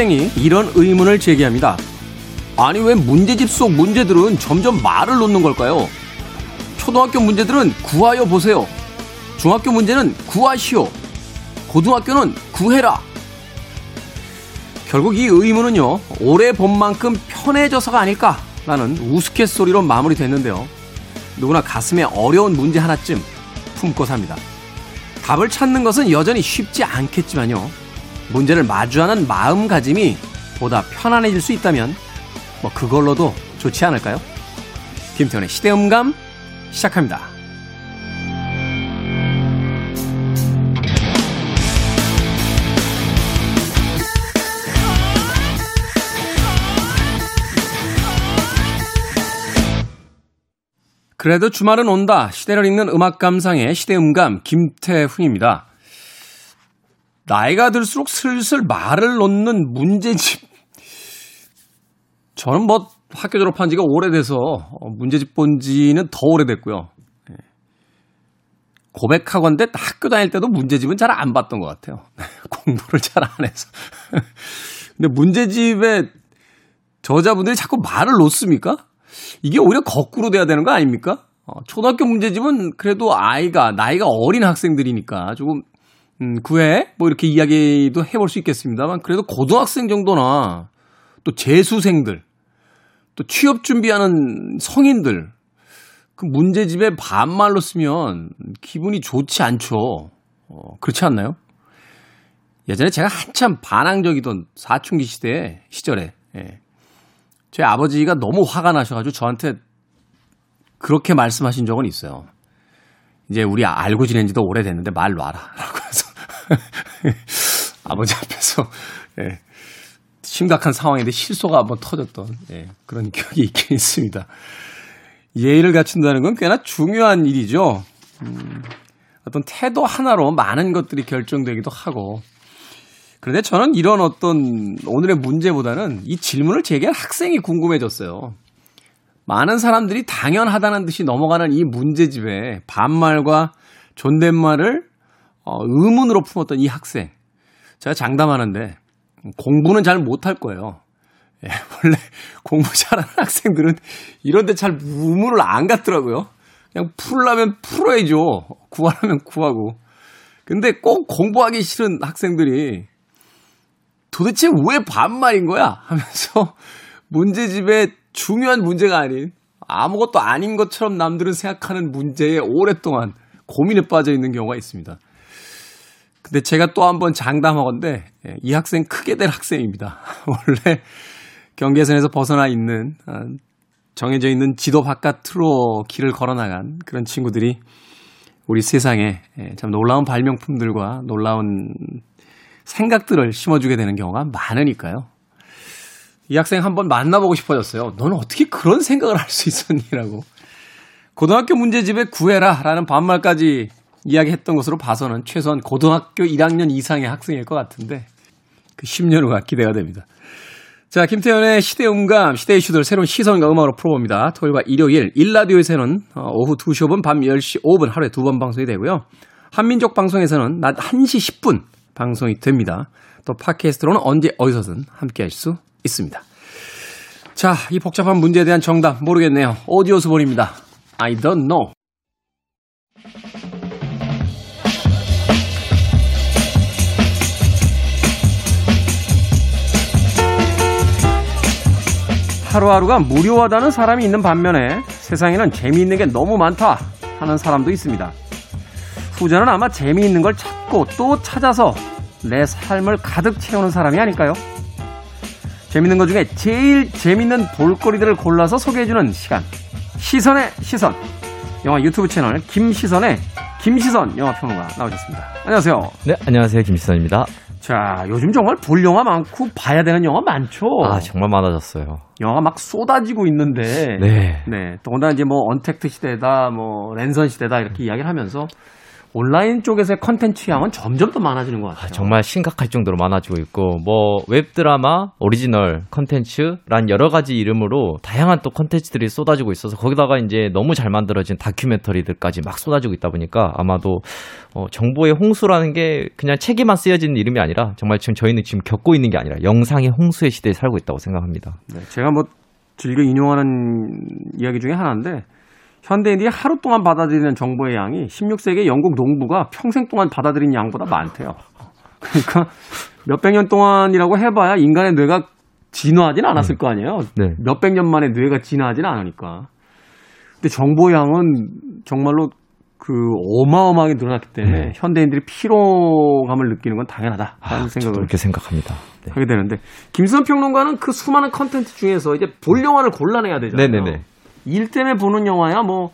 한 학생이 이런 의문을 제기합니다. 아니 왜 문제집 속 문제들은 점점 말을 놓는 걸까요? 초등학교 문제들은 구하여 보세요. 중학교 문제는 구하시오. 고등학교는 구해라. 결국 이 의문은요, 올해 본 만큼 편해져서가 아닐까라는 우스갯소리로 마무리됐는데요. 누구나 가슴에 어려운 문제 하나쯤 품고 삽니다. 답을 찾는 것은 여전히 쉽지 않겠지만요. 문제를 마주하는 마음가짐이 보다 편안해질 수 있다면 뭐 그걸로도 좋지 않을까요? 김태훈의 시대음감 시작합니다. 그래도 주말은 온다. 시대를 읽는 음악 감상의 시대음감 김태훈입니다. 나이가 들수록 슬슬 말을 놓는 문제집. 저는 뭐 학교 졸업한 지가 오래돼서 문제집 본 지는 더 오래됐고요. 예. 고백하건대 학교 다닐 때도 문제집은 잘 안 봤던 것 같아요. 공부를 잘 안 해서. 근데 문제집에 저자분들이 자꾸 말을 놓습니까? 이게 오히려 거꾸로 돼야 되는 거 아닙니까? 어, 초등학교 문제집은 그래도 아이가, 나이가 어린 학생들이니까 조금, 음, 구해? 뭐 이렇게 이야기도 해볼 수 있겠습니다만, 그래도 고등학생 정도나 또 재수생들, 또 취업 준비하는 성인들, 그 문제집에 반말로 쓰면 기분이 좋지 않죠. 어, 그렇지 않나요? 예전에 제가 한참 반항적이던 사춘기 시대 시절에, 예. 제 아버지가 너무 화가 나셔가지고 저한테 그렇게 말씀하신 적은 있어요. 이제 우리 알고 지낸 지도 오래됐는데 말 놔라. 라고 해서. 아버지 앞에서, 예, 심각한 상황인데 실소가 한번 터졌던, 예, 그런 기억이 있긴 있습니다. 예의를 갖춘다는 건 꽤나 중요한 일이죠. 음, 어떤 태도 하나로 많은 것들이 결정되기도 하고, 그런데 저는 이런 어떤 오늘의 문제보다는 이 질문을 제기한 학생이 궁금해졌어요. 많은 사람들이 당연하다는 듯이 넘어가는 이 문제집에 반말과 존댓말을 어, 의문으로 품었던 이 학생. 제가 장담하는데 공부는 잘 못할 거예요. 예, 원래 공부 잘하는 학생들은 이런데 잘 우물을 안 갔더라고요. 그냥 풀라면 풀어야죠. 구하라면 구하고. 근데 꼭 공부하기 싫은 학생들이 도대체 왜 반말인 거야? 하면서 문제집에 중요한 문제가 아닌 아무것도 아닌 것처럼 남들은 생각하는 문제에 오랫동안 고민에 빠져 있는 경우가 있습니다. 근데 제가 또 한번 장담하건데 예, 이 학생 크게 될 학생입니다. 원래 경계선에서 벗어나 있는 아, 정해져 있는 지도 바깥으로 길을 걸어 나간 그런 친구들이 우리 세상에 예, 참 놀라운 발명품들과 놀라운 생각들을 심어주게 되는 경우가 많으니까요. 이 학생 한번 만나보고 싶어졌어요. 너는 어떻게 그런 생각을 할 수 있었니라고. 고등학교 문제집에 구해라 라는 반말까지 이야기했던 것으로 봐서는 최소한 고등학교 1학년 이상의 학생일 것 같은데 그 10년 후가 기대가 됩니다. 자, 김태현의 시대 음감, 시대 이슈들 새로운 시선과 음악으로 풀어봅니다. 토요일과 일요일, 일라디오에서는 어, 오후 2시 5분, 밤 10시 5분 하루에 두 번 방송이 되고요. 한민족 방송에서는 낮 1시 10분 방송이 됩니다. 또 팟캐스트로는 언제 어디서든 함께 하실 수 있습니다. 자, 이 복잡한 문제에 대한 정답 모르겠네요. 오디오 수본입니다. I don't know. 하루하루가 무료하다는 사람이 있는 반면에 세상에는 재미있는 게 너무 많다 하는 사람도 있습니다. 후자는 아마 재미있는 걸 찾고 또 찾아서 내 삶을 가득 채우는 사람이 아닐까요? 재밌는 것 중에 제일 재밌는 볼거리들을 골라서 소개해주는 시간. 시선의 시선. 영화 유튜브 채널 김시선의 김시선 영화평론가 나오셨습니다. 안녕하세요. 네, 안녕하세요. 김시선입니다. 자, 요즘 정말 볼 영화 많고 봐야 되는 영화 많죠? 아, 정말 많아졌어요. 영화 막 쏟아지고 있는데. 네. 네. 더군다나 이제 뭐 언택트 시대다, 뭐 랜선 시대다 이렇게 이야기를 하면서 온라인 쪽에서의 컨텐츠 양은 점점 더 많아지는 것 같아요. 아, 정말 심각할 정도로 많아지고 있고 뭐 웹드라마, 오리지널 컨텐츠란 여러 가지 이름으로 다양한 또 컨텐츠들이 쏟아지고 있어서 거기다가 이제 너무 잘 만들어진 다큐멘터리들까지 막 쏟아지고 있다 보니까 아마도 어, 정보의 홍수라는 게 그냥 책에만 쓰여지는 이름이 아니라 정말 지금 저희는 지금 겪고 있는 게 아니라 영상의 홍수의 시대에 살고 있다고 생각합니다. 네, 제가 뭐 즐겨 인용하는 이야기 중에 하나인데 현대인들이 하루 동안 받아들이는 정보의 양이 16세기 영국 농부가 평생 동안 받아들인 양보다 많대요. 그러니까 몇백 년 동안이라고 해봐야 인간의 뇌가 진화하진 않았을 거 아니에요. 네. 몇백 년 만에 뇌가 진화하진 않으니까. 근데 정보 양은 정말로 그 어마어마하게 늘어났기 때문에 네. 현대인들이 피로감을 느끼는 건 당연하다라는 아, 생각을 그렇게 생각합니다. 네. 하게 되는데 김수현 평론가는 그 수많은 컨텐츠 중에서 이제 볼 영화를 골라내야 되잖아요. 네네네. 일 때문에 보는 영화야 뭐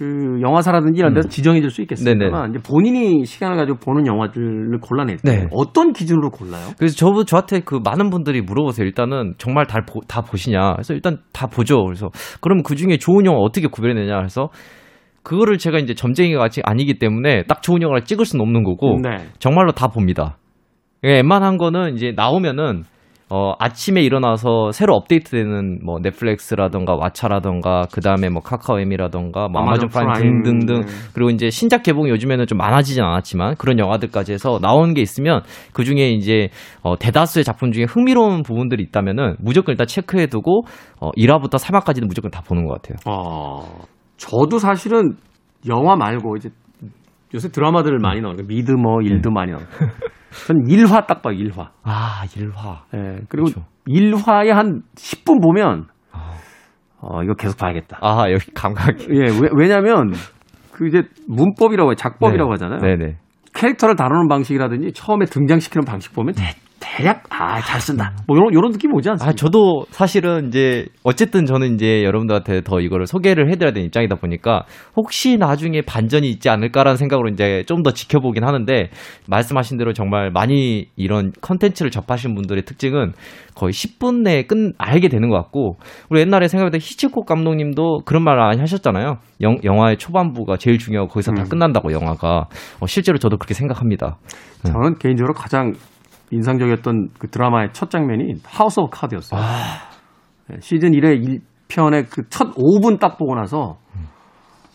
그 영화사라든지 이런 데서 지정해 줄 수 있겠습니다만 음. 네네. 이제 본인이 시간을 가지고 보는 영화들을 골라낼 때 네. 어떤 기준으로 골라요? 그래서 저, 저한테 그 많은 분들이 물어보세요. 일단은 정말 다, 보, 다 보시냐. 그래서 일단 다 보죠. 그래서 그럼 그 중에 좋은 영화 어떻게 구별해내냐. 그래서 그거를 제가 이제 점쟁이가 아직 아니기 때문에 딱 좋은 영화를 찍을 수는 없는 거고 네. 정말로 다 봅니다. 그러니까 웬만한 거는 이제 나오면은 어, 아침에 일어나서 새로 업데이트되는 뭐 넷플릭스라던가 왓챠라던가 그 다음에 뭐 카카오엠이라던가 뭐 아마존, 아마존 프라임 등등등 네. 그리고 이제 신작 개봉이 요즘에는 좀 많아지진 않았지만 그런 영화들까지 해서 나온 게 있으면 그 중에 이제 어, 대다수의 작품 중에 흥미로운 부분들이 있다면은 무조건 일단 체크해 두고 어, 1화부터 3화까지는 무조건 다 보는 것 같아요. 어, 저도 사실은 영화 말고 이제 요새 드라마들 많이 나오니까 미드 뭐 일드 네. 많이 나오고 전 1화 딱 봐요 1화. 아 1화. 예, 그리고 그렇죠. 1화에 한 10분 보면 아. 어, 이거 계속 봐야겠다. 아 여기 감각이. 예, 왜, 왜냐면 그 이제 문법이라고 해, 작법이라고 네. 하잖아요. 네 네. 캐릭터를 다루는 방식이라든지 처음에 등장시키는 방식 보면 대, 대략 아 잘 쓴다. 뭐 이런 이런 느낌 오지 않습니까? 아, 저도 사실은 이제, 어쨌든 저는 이제 여러분들한테 더 이거를 소개를 해드려야 되는 입장이다 보니까, 혹시 나중에 반전이 있지 않을까라는 생각으로 이제 좀 더 지켜보긴 하는데, 말씀하신 대로 정말 많이 이런 컨텐츠를 접하신 분들의 특징은 거의 10분 내에 끝, 알게 되는 것 같고, 우리 옛날에 생각해보다 히치콕 감독님도 그런 말 많이 하셨잖아요. 영, 영화의 초반부가 제일 중요하고 거기서 다 음. 끝난다고, 영화가. 어, 실제로 저도 그렇게 생각합니다. 저는 개인적으로 가장 인상적이었던 그 드라마의 첫 장면이 하우스 오브 카드였어요. 예, 시즌 1의 1편의 그 첫 5분 딱 보고 나서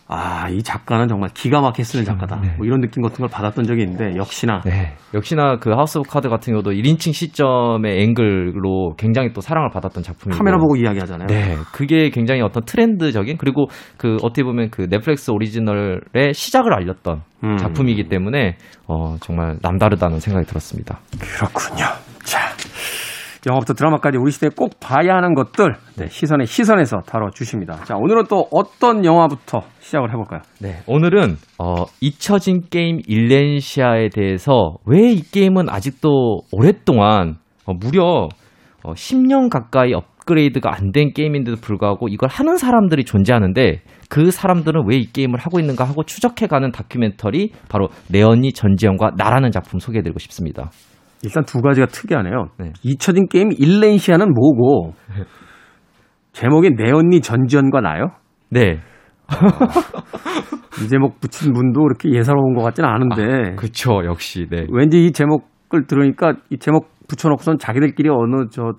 아, 이 작가는 정말 기가 막히게 쓰는 작가다. 네. 뭐 이런 느낌 같은 걸 받았던 적이 있는데 역시나 네. 역시나 그 하우스 오브 카드 같은 경우도 1인칭 시점의 앵글로 굉장히 또 사랑을 받았던 작품이고. 카메라 보고 이야기하잖아요. 네. 그게 굉장히 어떤 트렌드적인 그리고 그 어떻게 보면 그 넷플릭스 오리지널의 시작을 알렸던 음. 작품이기 때문에 어 정말 남다르다는 생각이 들었습니다. 그렇군요. 자, 영화부터 드라마까지 우리 시대에 꼭 봐야 하는 것들 네, 시선에 시선에서 다뤄주십니다. 자, 오늘은 또 어떤 영화부터 시작을 해볼까요? 네. 오늘은 어 잊혀진 게임 일렌시아에 대해서 왜 이 게임은 아직도 오랫동안 어, 무려 어, 10년 가까이 업그레이드가 안 된 게임인데도 불구하고 이걸 하는 사람들이 존재하는데 그 사람들은 왜 이 게임을 하고 있는가 하고 추적해가는 다큐멘터리 바로 내 언니 전지현과 나라는 작품 소개해드리고 싶습니다. 일단 두 가지가 특이하네요. 네. 잊혀진 게임 일렌시아는 뭐고 제목이 내 언니 전지현과 나요? 네. 이 제목 붙인 분도 그렇게 예사로운 것 같지는 않은데 그쵸, 역시, 네. 왠지 이 제목을 들으니까 이 제목 붙여놓고선 자기들끼리 어느 저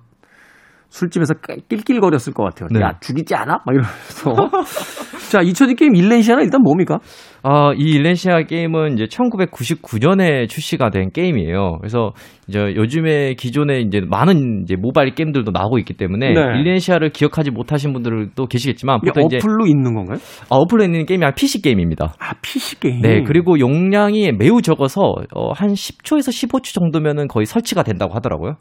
술집에서 낄- 낄낄거렸을 것 같아요. 네. 야 죽이지 않아? 막 이러면서 자 잊혀진 게임 일렌시아는 일단 뭡니까? 아, 이 일렌시아 게임은 이제 1999년에 출시가 된 게임이에요. 그래서 이제 요즘에 기존에 이제 많은 이제 모바일 게임들도 나오고 있기 때문에 네. 일렌시아를 기억하지 못하신 분들도 계시겠지만 보통 어플로 있는 건가요? 아, 어플에 있는 게임이 아니라 PC 게임입니다. 아 PC 게임. 네, 그리고 용량이 매우 적어서 어, 한 10초에서 15초 정도면은 거의 설치가 된다고 하더라고요.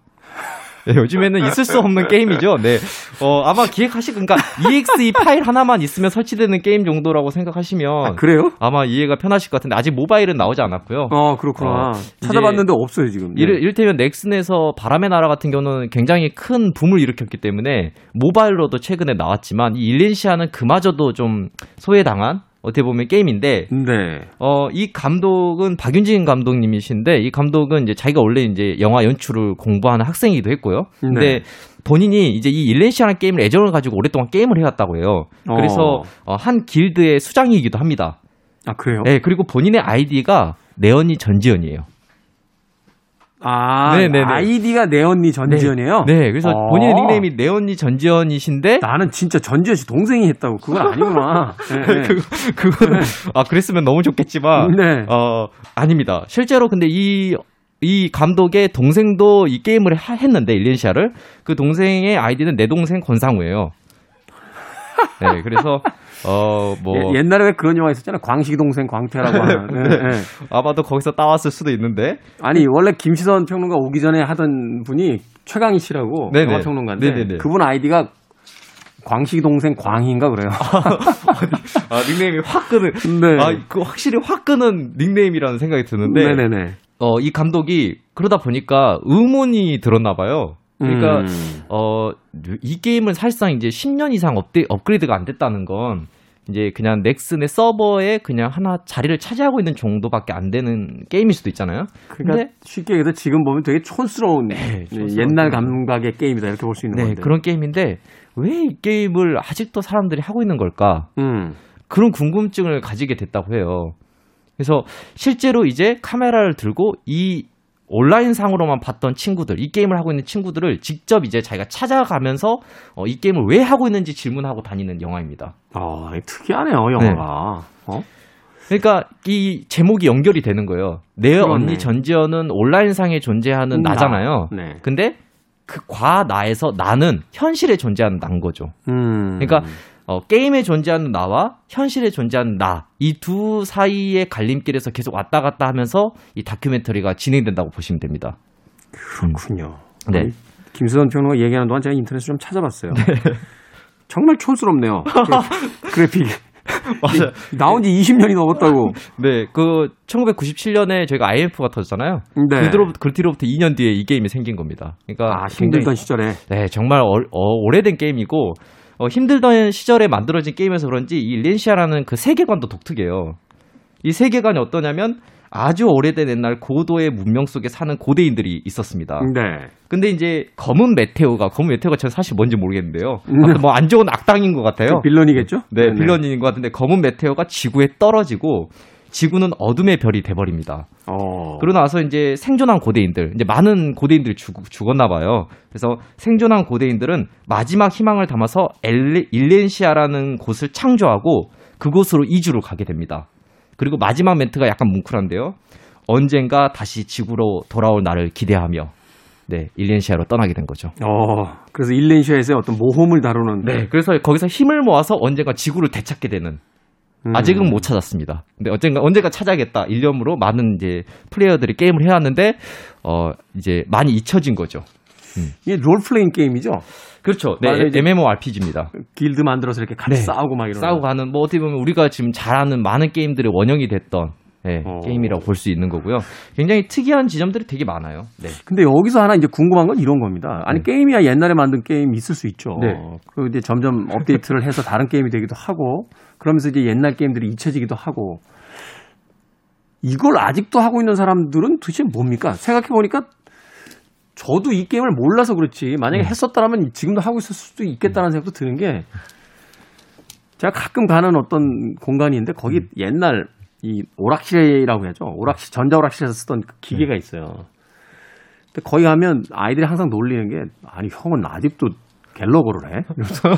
네, 요즘에는 있을 수 없는 게임이죠. 네. 어, 아마 기획하시, 그러니까 EXE 파일 하나만 있으면 설치되는 게임 정도라고 생각하시면 아, 그래요? 아마 이해가 편하실 것 같은데 아직 모바일은 나오지 않았고요. 어 그렇구나. 어, 찾아봤는데 없어요 지금. 네. 이를, 이를테면 넥슨에서 바람의 나라 같은 경우는 굉장히 큰 붐을 일으켰기 때문에 모바일로도 최근에 나왔지만 이 일렌시아는 그마저도 좀 소외당한 어떻게 보면 게임인데 네. 어, 이 감독은 박윤진 감독님이신데 이 감독은 이제 자기가 원래 이제 영화 연출을 공부하는 학생이기도 했고요. 근데 네. 본인이 이제 이 일렌시아라는 게임을 애정을 가지고 오랫동안 게임을 해왔다고 해요. 그래서 어. 어, 한 길드의 수장이기도 합니다. 아, 그래요? 네, 그리고 본인의 아이디가 내언니 전지현이에요. 아, 네네네. 아이디가 내 언니 전지현이에요? 네, 그래서 어. 본인의 닉네임이 내 언니 전지현이신데 나는 진짜 전지현 씨 동생이 했다고. 그건 아니구나. 네, 네. 그, 그거는 아 그랬으면 너무 좋겠지만 네. 어 아닙니다. 실제로 근데 이이 감독의 동생도 이 게임을 하- 했는데 일렌시아를 그 동생의 아이디는 내 동생 권상우예요. 네, 그래서 어뭐 예, 옛날에 왜 그런 영화 있었잖아. 광식이 동생 광태라고 하는. 네, 네. 아마도 거기서 따왔을 수도 있는데 아니 원래 김시선 평론가 오기 전에 하던 분이 최강희 씨라고 네네. 영화 평론가인데 네네네. 그분 아이디가 광식이 동생 광희인가 그래요. 아 닉네임이 확 끄는 네. 아 그 확실히 확 끄는 닉네임이라는 생각이 드는데 네네네. 어 이 감독이 그러다 보니까 의문이 들었나 봐요. 그러니까 음. 어, 이 게임은 사실상 이제 10년 이상 업데, 업그레이드가 안 됐다는 건 이제 그냥 넥슨의 서버에 그냥 하나 자리를 차지하고 있는 정도밖에 안 되는 게임일 수도 있잖아요. 그러니까 쉽게 얘기해서 지금 보면 되게 촌스러운 네, 네, 옛날. 감각의 게임이다 이렇게 볼 수 있는 네, 건데. 그런 게임인데 왜 이 게임을 아직도 사람들이 하고 있는 걸까? 음. 그런 궁금증을 가지게 됐다고 해요. 그래서 실제로 이제 카메라를 들고 이 온라인 상으로만 봤던 친구들, 이 게임을 하고 있는 친구들을 직접 이제 자기가 찾아가면서 어, 이 게임을 왜 하고 있는지 질문하고 다니는 영화입니다. 아, 특이하네요 영화가. 어? 그러니까 이 제목이 연결이 되는 거예요. 내 그러네. 언니 전지현은 온라인 상에 존재하는 나. 나잖아요. 네. 근데 그 과 나에서 나는 현실에 존재하는 나인 거죠. 음. 그러니까 어, 게임에 존재하는 나와 현실에 존재하는 나, 이 두 사이의 갈림길에서 계속 왔다 갔다 하면서 이 다큐멘터리가 진행된다고 보시면 됩니다. 그렇군요. 네. 아니, 김수선 평론가 얘기하는 동안 제가 인터넷을 좀 찾아봤어요. 정말 촌스럽네요. 그래- 그래픽. 맞아요. 나온 지 20년이 넘었다고. 네, 그 1997년에 저희가 IMF가 터졌잖아요. 네. 그 뒤로, 그 뒤로부터 2년 뒤에 이 게임이 생긴 겁니다. 그러니까 아, 굉장히- 힘들던 시절에. 네, 정말 어, 어, 오래된 게임이고 어, 힘들던 시절에 만들어진 게임에서 그런지 이 렌시아라는 그 세계관도 독특해요. 이 세계관이 어떠냐면 아주 오래된 옛날 고도의 문명 속에 사는 고대인들이 있었습니다. 네. 근데 이제 검은 메테오가 검은 메테오가 저는 사실 뭔지 모르겠는데요. 음. 아무튼 뭐안 좋은 악당인 것 같아요. 그 빌런이겠죠? 네, 빌런인 것 같은데 검은 메테오가 지구에 떨어지고 지구는 어둠의 별이 돼버립니다. 어. 그러고 나서 이제 생존한 고대인들, 이제 많은 고대인들이 죽, 죽었나 봐요. 그래서 생존한 고대인들은 마지막 희망을 담아서 엘레, 일렌시아라는 곳을 창조하고 그곳으로 이주를 가게 됩니다. 그리고 마지막 멘트가 약간 뭉클한데요. 언젠가 다시 지구로 돌아올 날을 기대하며 네, 일렌시아로 떠나게 된 거죠. 어. 그래서 일렌시아에서의 어떤 모험을 다루는. 네, 그래서 거기서 힘을 모아서 언젠가 지구를 되찾게 되는 음. 아직은 못 찾았습니다. 근데 언젠가 언젠가 찾아야겠다 일념으로 많은 이제 플레이어들이 게임을 해왔는데 어 이제 많이 잊혀진 거죠. 이게 롤플레잉 게임이죠? 그렇죠. 네, MMORPG입니다. 길드 만들어서 이렇게 같이 네. 싸우고 막 이러는. 싸우고 하는 뭐 어떻게 보면 우리가 지금 잘하는 많은 게임들의 원형이 됐던 네, 어. 게임이라고 볼 수 있는 거고요. 굉장히 특이한 지점들이 되게 많아요. 네. 근데 여기서 하나 이제 궁금한 건 이런 겁니다. 아니 게임이야 옛날에 만든 게임 있을 수 있죠. 네. 그 이제 점점 업데이트를 해서 다른 게임이 되기도 하고 그러면서 이제 옛날 게임들이 잊혀지기도 하고 이걸 아직도 하고 있는 사람들은 도대체 뭡니까? 생각해 보니까 저도 이 게임을 몰라서 그렇지 만약에 네. 했었다라면 지금도 하고 있을 수도 있겠다는 생각도 드는 게 제가 가끔 가는 어떤 공간이 있는데 거기 음. 옛날 이 오락실이라고 해야죠. 오락실 전자 오락실에서 쓰던 그 기계가 네. 있어요. 근데 거기 가면 아이들이 항상 놀리는 게 아니 형은 아직도 갤러거를 해? 이러면서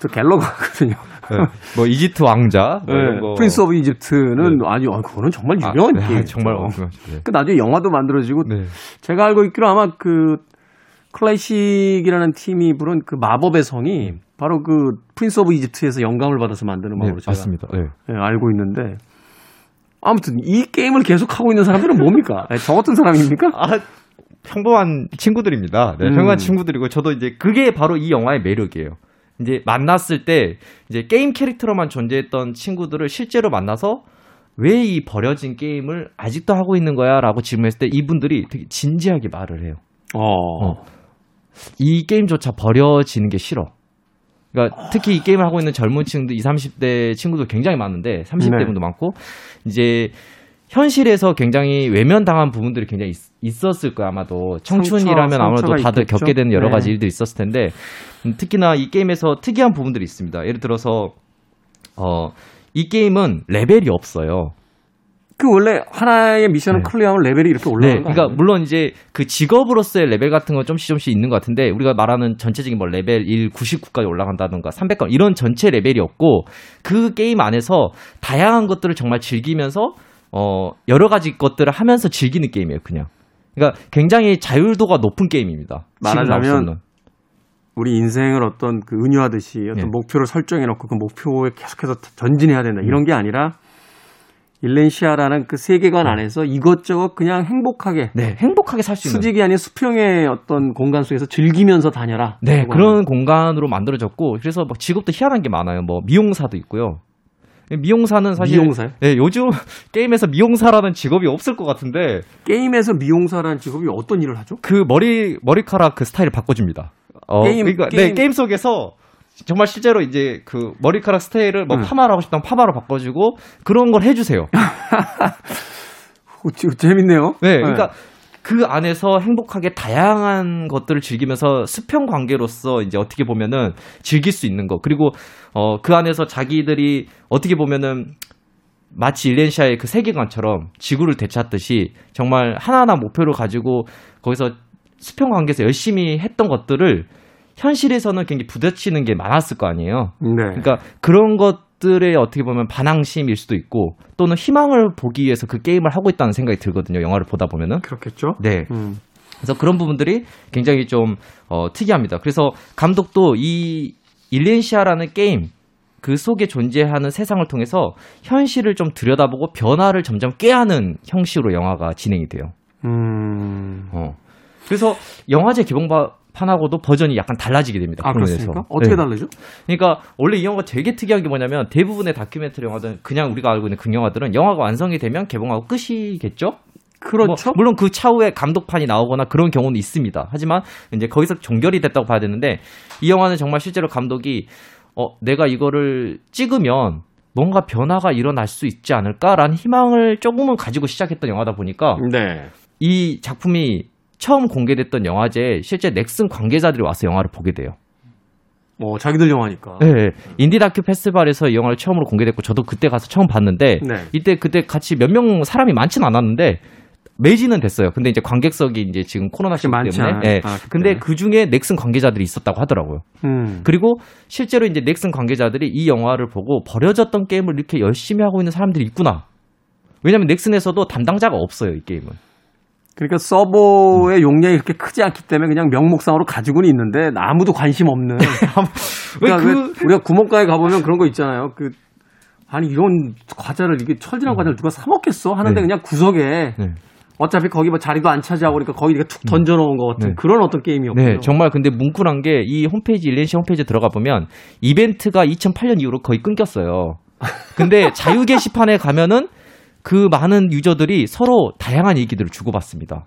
저 갤러거 하거든요. 뭐 이집트 왕자 뭐거 프린스 오브 이집트는 아니 어, 그거는 정말 아, 유명한 네, 게임. 정말 어려워요. 네. 그 나중에 영화도 만들어지고 네. 제가 알고 있기로 아마 그 클래식이라는 팀이 부른 그 마법의 성이 바로 그 프린스 오브 이집트에서 영감을 받아서 만든 네, 음악으로 제가 맞습니다. 네. 예, 알고 있는데 아무튼 이 게임을 계속 하고 있는 사람들은 뭡니까? 예, 저 같은 사람입니까? 아, 평범한 친구들입니다. 네, 음. 평범한 친구들이고 저도 이제 그게 바로 이 영화의 매력이에요. 이제 만났을 때 이제 게임 캐릭터로만 존재했던 친구들을 실제로 만나서 왜 이 버려진 게임을 아직도 하고 있는 거야라고 질문했을 때 이분들이 되게 진지하게 말을 해요. 어. 어. 이 게임조차 버려지는 게 싫어. 그러니까 특히 이 게임을 하고 있는 젊은 친구들, 20, 30대 친구들 굉장히 많은데 30대 네. 분도 많고 이제 현실에서 굉장히 외면당한 부분들이 굉장히 있, 었을 거야 아마도 청춘이라면 상처, 아무래도 다들 있겠죠? 겪게 되는 여러 네. 가지 일들이 있었을 텐데 음, 특히나 이 게임에서 특이한 부분들이 있습니다. 예를 들어서 어 이 게임은 레벨이 없어요. 그 원래 하나의 미션을 네. 클리어하면 레벨이 이렇게 올라가는 네, 거 그러니까? 물론 이제 그 직업으로서의 레벨 같은 건 좀씩 좀씩 있는 것 같은데 우리가 말하는 전체적인 뭐 레벨 1 99까지 올라간다든가 300까 이런 전체 레벨이 없고 그 게임 안에서 다양한 것들을 정말 즐기면서 어 여러 가지 것들을 하면서 즐기는 게임이에요, 그냥. 그러니까 굉장히 자율도가 높은 게임입니다. 말하자면. 우리 인생을 어떤 그 은유하듯이 어떤 네. 목표를 설정해 놓고 그 목표에 계속해서 전진해야 된다. 이런 게 아니라 일렌시아라는 그 세계관 안에서 이것저것 그냥 행복하게 네, 행복하게 살 수 있는 수직이 아닌 수평의 어떤 공간 속에서 즐기면서 다녀라. 네. 그런 공간으로 만들어졌고 그래서 막 직업도 희한한 게 많아요. 뭐 미용사도 있고요. 미용사는 사실 미용사요? 네, 요즘 게임에서 미용사라는 직업이 없을 것 같은데 게임에서 미용사라는 직업이 어떤 일을 하죠? 그 머리 머리카락 그 스타일을 바꿔줍니다. 어, 게임- 그러니까 게임- 네 게임 속에서 정말 실제로 이제 그 머리카락 스타일을 뭐 음. 파마를 하고 싶다면 파마로 바꿔주고 그런 걸 해주세요. 재밌네요. 네, 그러니까 그 안에서 행복하게 다양한 것들을 즐기면서 수평 관계로서 이제 어떻게 보면은 즐길 수 있는 거 그리고 어 그 안에서 자기들이 어떻게 보면은 마치 일렌시아의 그 세계관처럼 지구를 되찾듯이 정말 하나하나 목표를 가지고 거기서 수평 관계에서 열심히 했던 것들을 현실에서는 굉장히 부딪히는 게 많았을 거 아니에요. 네. 그러니까 그런 것들의 어떻게 보면 반항심일 수도 있고 또는 희망을 보기 위해서 그 게임을 하고 있다는 생각이 들거든요. 영화를 보다 보면은. 그렇겠죠. 네. 음. 그래서 그런 부분들이 굉장히 좀 어, 특이합니다. 그래서 감독도 이 일렌시아라는 게임 그 속에 존재하는 세상을 통해서 현실을 좀 들여다보고 변화를 점점 꾀하는 형식으로 영화가 진행이 돼요. 음. 어. 그래서 영화제 개봉 판하고도 버전이 약간 달라지게 됩니다. 아. 그렇습니까? 어떻게 네. 다르죠? 그러니까 원래 이 영화가 되게 특이한 게 뭐냐면 대부분의 다큐멘터리 영화들은 그냥 우리가 알고 있는 극영화들은 영화가 완성이 되면 개봉하고 끝이겠죠? 그렇죠. 뭐, 물론 그 차후에 감독판이 나오거나 그런 경우는 있습니다. 하지만 이제 거기서 종결이 됐다고 봐야 되는데 이 영화는 정말 실제로 감독이 어 내가 이거를 찍으면 뭔가 변화가 일어날 수 있지 않을까라는 희망을 조금은 가지고 시작했던 영화다 보니까 네. 이 작품이 처음 공개됐던 영화제에 실제 넥슨 관계자들이 와서 영화를 보게 돼요. 뭐 자기들 영화니까. 네, 인디 다큐 페스티벌에서 이 영화를 처음으로 공개됐고 저도 그때 가서 처음 봤는데 네. 이때 그때 같이 몇 명 사람이 많지는 않았는데 매진은 됐어요. 근데 이제 관객석이 이제 지금 코로나 시기 때문에 예. 않으니까, 그때. 근데 그 중에 넥슨 관계자들이 있었다고 하더라고요. 음. 그리고 실제로 이제 넥슨 관계자들이 이 영화를 보고 버려졌던 게임을 이렇게 열심히 하고 있는 사람들이 있구나. 왜냐면 넥슨에서도 담당자가 없어요, 이 게임은. 그러니까 서버의 용량이 그렇게 크지 않기 때문에 그냥 명목상으로 가지고는 있는데 아무도 관심 없는. 왜 그러니까 그- 왜 우리가 구멍가게 가보면 그런 거 있잖아요. 그 아니 이런 과자를 이게 철진한 과자를 누가 사 먹겠어 하는데 네. 그냥 구석에 네. 어차피 거기 뭐 자리도 안 차지하고 그러니까 거기 이렇게 툭 던져 놓은 것 같은 네. 그런 어떤 게임이었고요. 네, 정말 근데 뭉클한 게 이 홈페이지 일렌시 홈페이지 들어가 보면 이벤트가 2008년 이후로 거의 끊겼어요. 근데 자유 게시판에 가면은 그 많은 유저들이 서로 다양한 얘기들을 주고받습니다.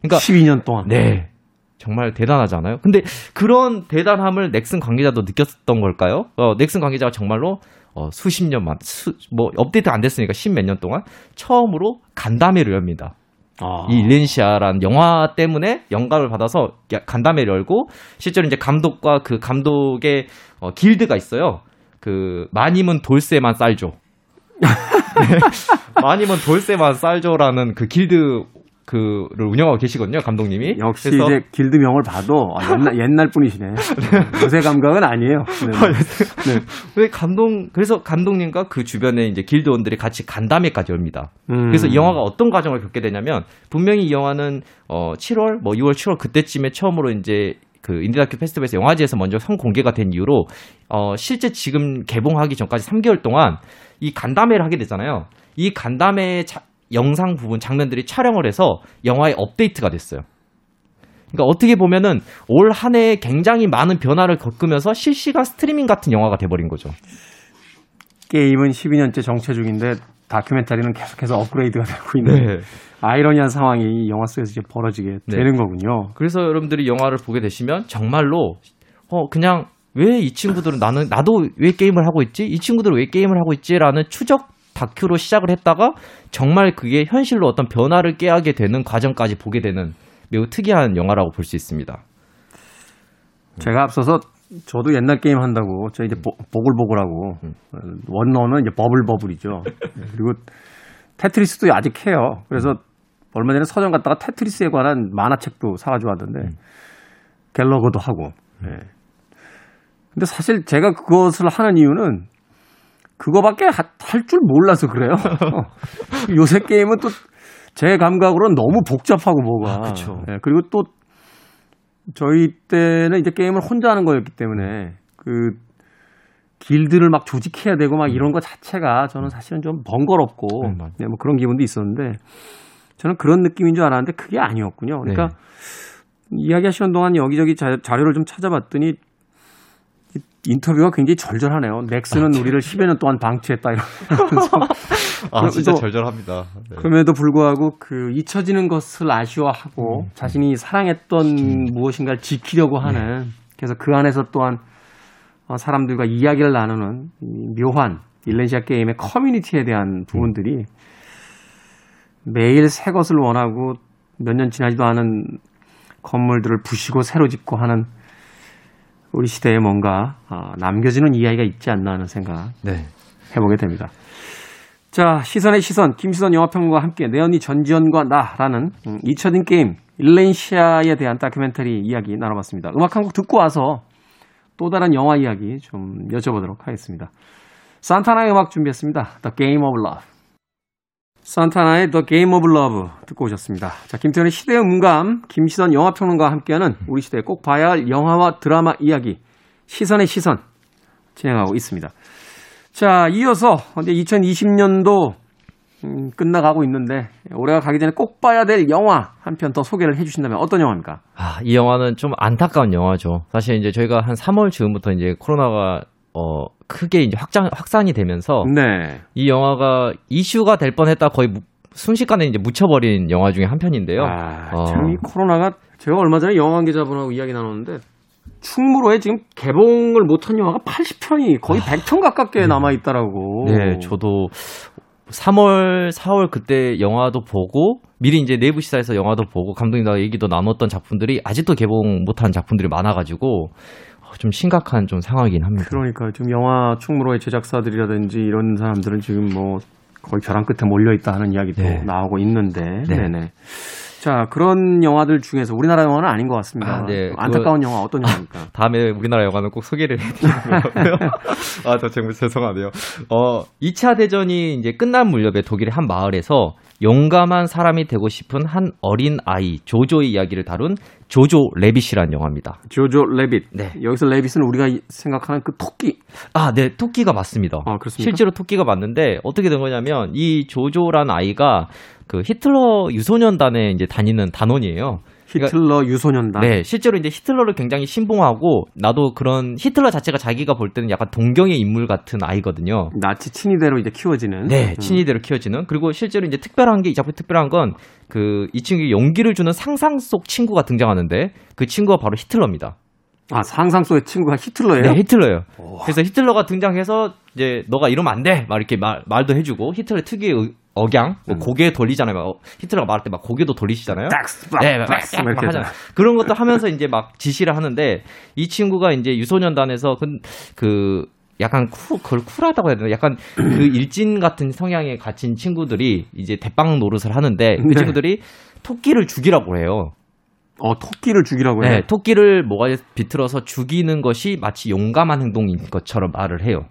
그러니까 12년 동안. 네. 정말 대단하지 않아요? 근데 그런 대단함을 넥슨 관계자도 느꼈던 걸까요? 어, 넥슨 관계자가 정말로 어, 수십 년 만, 수, 뭐, 업데이트 안 됐으니까 십 몇 년 동안 처음으로 간담회를 엽니다. 아. 이 일렌시아라는 영화 때문에 영감을 받아서 야- 간담회를 열고 실제로 이제 감독과 그 감독의 어, 길드가 있어요. 그 마님은 돌쇠만 쌀줘. 네. 마님은 돌쇠만 쌀줘라는 그 길드 그를 운영하고 계시거든요, 감독님이. 역시 그래서 이제 길드 명을 봐도 아, 옛날, 옛날 분이시네. 요새 감각은 아니에요. 네. 네. 왜 감독 그래서 감독님과 그 주변에 이제 길드원들이 같이 간담회까지 엽니다. 음. 그래서 이 영화가 어떤 과정을 겪게 되냐면 분명히 이 영화는 어 7월 뭐 6월 7월 그때쯤에 처음으로 이제 그 인디다큐 페스티벌에서 영화제에서 먼저 선 공개가 된 이후로 어 실제 지금 개봉하기 전까지 3개월 동안 이 간담회를 하게 되잖아요. 이 간담회 자- 영상 부분 장면들이 촬영을 해서 영화에 업데이트가 됐어요. 그러니까 어떻게 보면은 올 한 해에 굉장히 많은 변화를 겪으면서 실시간 스트리밍 같은 영화가 돼버린 거죠. 게임은 12년째 정체 중인데 다큐멘터리는 계속해서 업그레이드가 되고 있는 아이러니한 상황이 이 영화 속에서 이제 벌어지게 네. 되는 거군요. 그래서 여러분들이 영화를 보게 되시면 정말로 어 그냥 왜 이 친구들은 나는 나도 왜 게임을 하고 있지? 이 친구들은 왜 게임을 하고 있지?라는 추적 다큐로 시작을 했다가 정말 그게 현실로 어떤 변화를 깨하게 되는 과정까지 보게 되는 매우 특이한 영화라고 볼 수 있습니다. 제가 앞서서 저도 옛날 게임 한다고 저 이제 보, 보글보글하고 음. 원너는 이제 버블버블이죠. 네, 그리고 테트리스도 아직 해요. 그래서 얼마 전에 서점 갔다가 테트리스에 관한 만화책도 사가지고 왔는데 갤러거도 하고. 네. 근데 사실 제가 그것을 하는 이유는 그거밖에 할 줄 몰라서 그래요. 요새 게임은 또 제 감각으로는 너무 복잡하고 뭐가. 아, 그쵸. 예, 그리고 또 저희 때는 이제 게임을 혼자 하는 거였기 때문에 그 길드를 막 조직해야 되고 막 이런 거 자체가 저는 사실은 좀 번거롭고 음. 네, 뭐 그런 기분도 있었는데 저는 그런 느낌인 줄 알았는데 그게 아니었군요. 그러니까 네. 이야기하시는 동안 여기저기 자, 자료를 좀 찾아봤더니 이- 인터뷰가 굉장히 절절하네요. 넥슨은 우리를 10여 년 동안 방치했다 이러면서 아, 진짜 또- 절절합니다. 네. 그럼에도 불구하고 그 잊혀지는 것을 아쉬워하고 자신이 사랑했던 무엇인가를 지키려고 하는 그래서 그 안에서 또한 어, 사람들과 이야기를 나누는 이 묘한 일렌시아 게임의 커뮤니티에 대한 부분들이 매일 새 것을 원하고 몇 년 지나지도 않은 건물들을 부시고 새로 짓고 하는 우리 시대에 뭔가 어, 남겨지는 이야기가 있지 않나 하는 생각 네. 해보게 됩니다. 자, 시선의 시선, 김시선 영화평론가와 함께 내 언니 전지현과 나라는 음, 잊혀진 게임 일렌시아에 대한 다큐멘터리 이야기 나눠봤습니다. 음악 한 곡 듣고 와서 또 다른 영화 이야기 좀 여쭤보도록 하겠습니다. 산타나의 음악 준비했습니다. The Game of Love. 산타나의 The Game of Love 듣고 오셨습니다. 자, 김태현의 시대의 음감, 김시선 영화평론가와 함께하는 우리 시대에 꼭 봐야 할 영화와 드라마 이야기, 시선의 시선 진행하고 있습니다. 자, 이어서 이제 2020년도 음, 끝나가고 있는데 올해가 가기 전에 꼭 봐야 될 영화 한 편 더 소개를 해주신다면 어떤 영화입니까? 아, 이 영화는 좀 안타까운 영화죠. 사실 이제 저희가 한 3월 즈음부터 이제 코로나가 어 크게 이제 확장 확산이 되면서 네. 이 영화가 이슈가 될 뻔했다 거의 무- 순식간에 이제 묻혀버린 영화 중에 한 편인데요. 아, 어. 참이 코로나가 제가 얼마 전에 영화 관계자분하고 이야기 나눴는데 충무로에 지금 개봉을 못한 영화가 80편이 거의 100편 가깝게 남아 있다라고. 아, 네, 저도 3월, 4월 그때 영화도 보고 미리 이제 내부 시사에서 영화도 보고 감독님과 얘기도 나눴던 작품들이 아직도 개봉 못한 작품들이 많아가지고 어, 좀 심각한 좀 상황이긴 합니다. 그러니까 지금 영화 충무로의 제작사들이라든지 이런 사람들은 지금 뭐 거의 벼랑 끝에 몰려 있다 하는 이야기도 네. 나오고 있는데. 네. 네. 네 자, 그런 영화들 중에서 우리나라 영화는 아닌 것 같습니다. 아, 네. 안타까운 영화 어떤 영화입니까? 다음에 우리나라 영화는 꼭 소개를 해드리고요. 아, 저 정말 죄송하네요. 어, 2차 대전이 이제 끝난 무렵에 독일의 한 마을에서 용감한 사람이 되고 싶은 한 어린 아이 조조의 이야기를 다룬 조조 래빗이라는 영화입니다. 조조 래빗. 네. 여기서 rabbit은 우리가 이- 생각하는 그 토끼. 아, 네, 토끼가 맞습니다. 아, 그렇습니까? 실제로 토끼가 맞는데 어떻게 된 거냐면 이 조조란 아이가 그 히틀러 유소년단에 이제 다니는 단원이에요. 히틀러 유소년단. 네, 실제로 이제 히틀러를 굉장히 신봉하고 나도 그런 히틀러 자체가 자기가 볼 때는 약간 동경의 인물 같은 아이거든요. 나치 친위대로 이제 키워지는. 네, 음. 친위대로 키워지는. 그리고 실제로 이제 특별한 게 이 작품 특별한 건 그 이 친구에게 용기를 주는 상상 속 친구가 등장하는데 그 친구가 바로 히틀러입니다. 아, 상상 속의 친구가 히틀러예요? 네, 히틀러예요. 그래서 히틀러가 등장해서 이제 너가 이러면 안 돼. 막 이렇게 말, 말도 해주고 히틀러 특유의 의- 억양, 뭐 고개 돌리잖아요. 막 어, 히틀러가 말할 때 막 고개도 돌리시잖아요. 닥스, 네, 막. 하잖아요. 그런 것도 하면서 이제 막 지시를 하는데 이 친구가 이제 유소년단에서 그, 그 약간 쿨, 그걸 쿨하다고 해야 되나? 약간 그 일진 같은 성향에 갇힌 친구들이 이제 대빵 노릇을 하는데 그 네. 친구들이 토끼를 죽이라고 해요. 어, 토끼를 죽이라고 해요? 네, 토끼를 뭐가 비틀어서 죽이는 것이 마치 용감한 행동인 것처럼 말을 해요.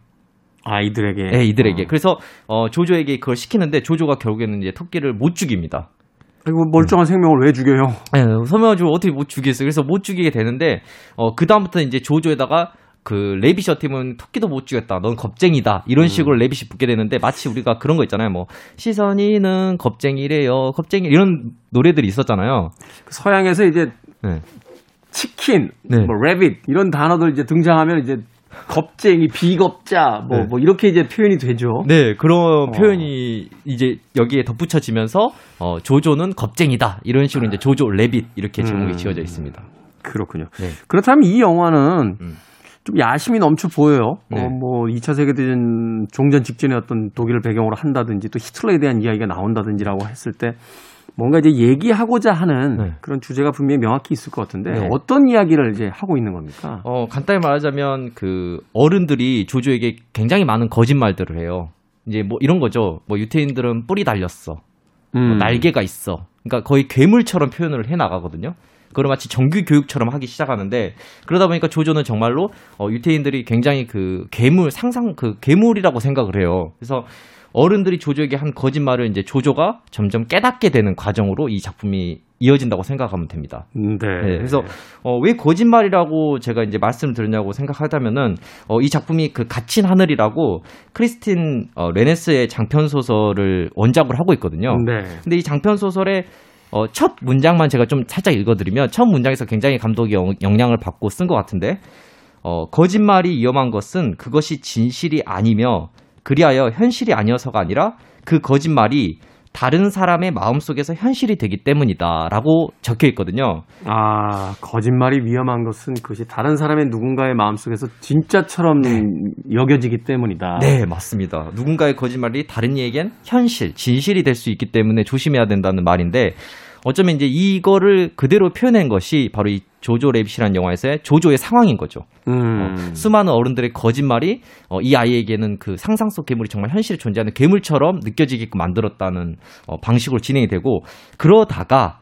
아이들에게. 네, 이들에게. 어. 그래서 어, 조조에게 그걸 시키는데 조조가 결국에는 이제 토끼를 못 죽입니다. 아이고, 멀쩡한 생명을 왜 죽여요? 네, 설명해주고 어떻게 못 죽이겠어요. 그래서 못 죽이게 되는데 어, 그 다음부터 이제 조조에다가 그 레빗이 팀은 토끼도 못 죽였다. 넌 겁쟁이다. 이런 식으로 레빗이 붙게 되는데 마치 우리가 그런 거 있잖아요. 뭐 시선이는 겁쟁이래요. 겁쟁이 이런 노래들이 있었잖아요. 그 서양에서 이제 네. 치킨, 네. 뭐 레빗 이런 단어들 이제 등장하면 이제 겁쟁이, 비겁자 뭐, 네. 뭐 이렇게 이제 표현이 되죠. 네, 그런 어. 표현이 이제 여기에 덧붙여지면서 어, 조조는 겁쟁이다. 이런 식으로 이제 조조 레빗 이렇게 제목이 음. 지어져 있습니다. 그렇군요. 네. 그렇다면 이 영화는 음. 좀 야심이 넘쳐 보여요. 네. 어, 뭐 2차 세계대전 종전 직전에 어떤 독일을 배경으로 한다든지 또 히틀러에 대한 이야기가 나온다든지라고 했을 때 뭔가 이제 얘기하고자 하는 네. 그런 주제가 분명히 명확히 있을 것 같은데 네. 어떤 이야기를 이제 하고 있는 겁니까? 어, 간단히 말하자면 그 어른들이 조조에게 굉장히 많은 거짓말들을 해요. 이제 뭐 이런 거죠. 뭐 유태인들은 뿔이 달렸어. 뭐 음. 날개가 있어. 그러니까 거의 괴물처럼 표현을 해 나가거든요. 그걸 마치 정규 교육처럼 하기 시작하는데 그러다 보니까 조조는 정말로 어, 유태인들이 굉장히 그 괴물 상상 그 괴물이라고 생각을 해요. 그래서 어른들이 조조에게 한 거짓말을 이제 조조가 점점 깨닫게 되는 과정으로 이 작품이 이어진다고 생각하면 됩니다. 네. 네, 그래서 어, 왜 거짓말이라고 제가 이제 말씀을 드렸냐고 생각하다면은 어, 이 작품이 그 갇힌 하늘이라고 크리스틴 어, 레네스의 장편 소설을 원작으로 하고 있거든요. 네. 근데 이 장편 소설의 어, 첫 문장만 제가 좀 살짝 읽어드리면 첫 문장에서 굉장히 감독이 영, 영향을 받고 쓴 것 같은데 어, 거짓말이 위험한 것은 그것이 진실이 아니며 그리하여 현실이 아니어서가 아니라 그 거짓말이 다른 사람의 마음속에서 현실이 되기 때문이다라고 적혀 있거든요. 아, 거짓말이 위험한 것은 그것이 다른 사람의 누군가의 마음속에서 진짜처럼 여겨지기 때문이다. 네, 맞습니다. 누군가의 거짓말이 다른 이에겐 현실, 진실이 될 수 있기 때문에 조심해야 된다는 말인데 어쩌면 이제 이거를 그대로 표현한 것이 바로 이 조조 래빗이라는 영화에서의 조조의 상황인 거죠. 음. 어, 수많은 어른들의 거짓말이 어, 이 아이에게는 그 상상 속 괴물이 정말 현실에 존재하는 괴물처럼 느껴지게끔 만들었다는 어, 방식으로 진행이 되고 그러다가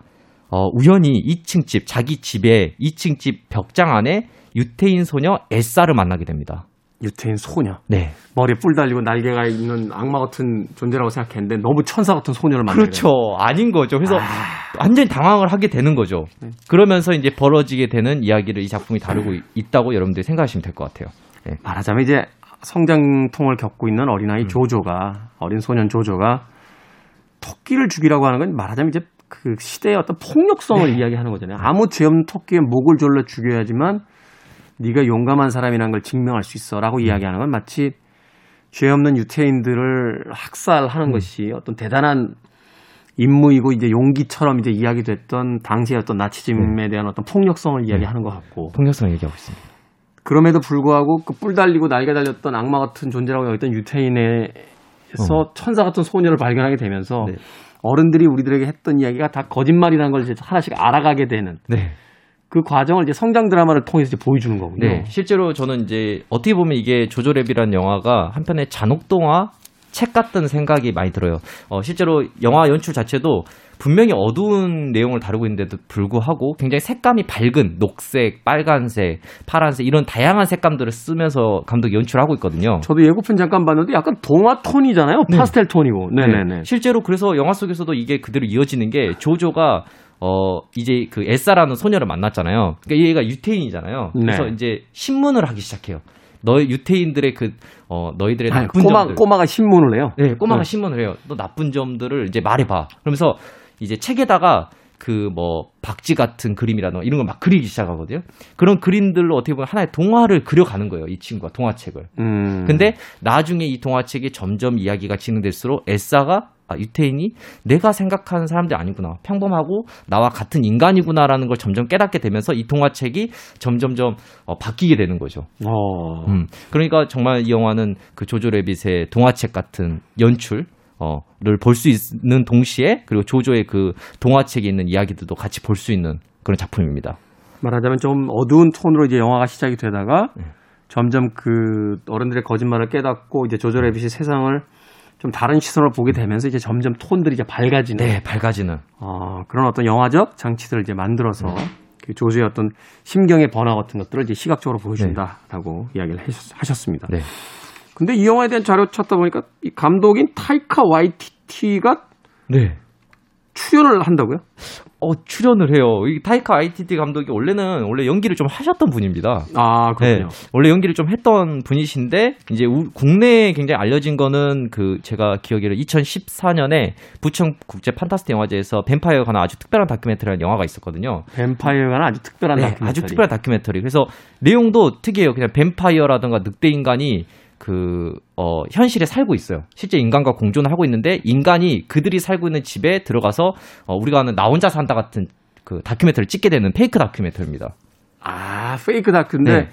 어, 우연히 2층 집 자기 집에 2층 집 벽장 안에 유태인 소녀 에사를 만나게 됩니다. 유태인 소녀. 네. 머리에 뿔 달리고 날개가 있는 악마 같은 존재라고 생각했는데 너무 천사 같은 소녀를 만나게 그렇죠. 아닌 거죠. 그래서 아. 완전히 당황을 하게 되는 거죠. 네. 그러면서 이제 벌어지게 되는 이야기를 이 작품이 다루고 있- 있다고 여러분들이 생각하시면 될 것 같아요. 네. 말하자면 이제 성장통을 겪고 있는 어린아이 음. 조조가 어린 소년 조조가 토끼를 죽이라고 하는 건 말하자면 이제 그 시대의 어떤 폭력성을 네. 이야기하는 거잖아요. 아무 죄 없는 토끼의 목을 졸라 죽여야지만 네가 용감한 사람이라는 걸 증명할 수 있어라고 이야기하는 건 마치 죄 없는 유태인들을 학살하는 음. 것이 어떤 대단한 임무이고 이제 용기처럼 이제 이야기됐던 당시의 어떤 나치즘에 대한 어떤 폭력성을 이야기하는 것 같고 폭력성 얘기하고 있습니다. 그럼에도 불구하고 그 뿔 달리고 날개 달렸던 악마 같은 존재라고 여겼던 유태인에서 천사 같은 소녀를 발견하게 되면서 네. 어른들이 우리들에게 했던 이야기가 다 거짓말이라는 걸 이제 하나씩 알아가게 되는 네. 그 과정을 이제 성장 드라마를 통해서 이제 보여주는 거군요. 네. 실제로 저는 이제 어떻게 보면 이게 조조랩이라는 영화가 한편의 잔혹동화 책 같은 생각이 많이 들어요. 어, 실제로 영화 연출 자체도 분명히 어두운 내용을 다루고 있는데도 불구하고 굉장히 색감이 밝은 녹색, 빨간색, 파란색 이런 다양한 색감들을 쓰면서 감독이 연출하고 있거든요. 저도 예고편 잠깐 봤는데 약간 동화 톤이잖아요. 네. 파스텔 톤이고. 네네네. 실제로 그래서 영화 속에서도 이게 그대로 이어지는 게 조조가 어 이제 그 에사라는 소녀를 만났잖아요. 그러니까 얘가 유태인이잖아요. 그래서 네. 이제 신문을 하기 시작해요. 너희 유태인들의 그 어 너희들의 아니, 나쁜 꼬마, 점들. 꼬마가 신문을 해요. 네, 꼬마가 네. 신문을 해요. 너 나쁜 점들을 이제 말해봐. 그러면서 이제 책에다가 그 뭐 박쥐 같은 그림이라든가 이런 걸 막 그리기 시작하거든요. 그런 그림들로 어떻게 보면 하나의 동화를 그려가는 거예요. 이 친구가 동화책을. 음. 근데 나중에 이 동화책이 점점 이야기가 진행될수록 에사가 아, 유태인이 내가 생각하는 사람들이 아니구나. 평범하고 나와 같은 인간이구나라는 걸 점점 깨닫게 되면서 이 동화책이 점점점 어, 바뀌게 되는 거죠. 어. 음. 그러니까 정말 이 영화는 그 조조 레빗의 동화책 같은 연출 어를 볼 수 있는 동시에 그리고 조조의 그 동화책에 있는 이야기들도 같이 볼 수 있는 그런 작품입니다. 말하자면 좀 어두운 톤으로 이제 영화가 시작이 되다가 네. 점점 그 어른들의 거짓말을 깨닫고 이제 조조 레빗이 세상을 좀 다른 시선으로 보게 되면서 이제 점점 톤들이 이제 밝아지는 네, 밝아지는. 어, 그런 어떤 영화적 장치들을 이제 만들어서 그 조조의 어떤 심경의 변화 같은 것들을 이제 시각적으로 보여준다라고 이야기를 하셨- 하셨습니다. 네. 근데 이 영화에 대한 자료 찾다 보니까 이 감독인 타이카 와이티티가 네. 출연을 한다고요? 어, 출연을 해요. 이 타이카 와이티티 감독이 원래는 원래 연기를 좀 하셨던 분입니다. 아, 그렇군요. 네, 원래 연기를 좀 했던 분이신데 이제 우- 국내에 굉장히 알려진 거는 그 제가 기억에는 2014년에 부천 국제 판타스틱 영화제에서 뱀파이어에 관한 아주 특별한 다큐멘터리라는 영화가 있었거든요. 뱀파이어가 아주 특별한 네, 다큐멘터리. 아주 특별한 다큐멘터리. 그래서 내용도 특이해요. 그냥 뱀파이어라든가 늑대 인간이 그, 어, 현실에 살고 있어요. 실제 인간과 공존을 하고 있는데, 인간이 그들이 살고 있는 집에 들어가서, 어, 우리가 아는 나 혼자 산다 같은 그 다큐멘터리를 찍게 되는 페이크 다큐멘터리입니다. 아, 페이크 다큐인데 네.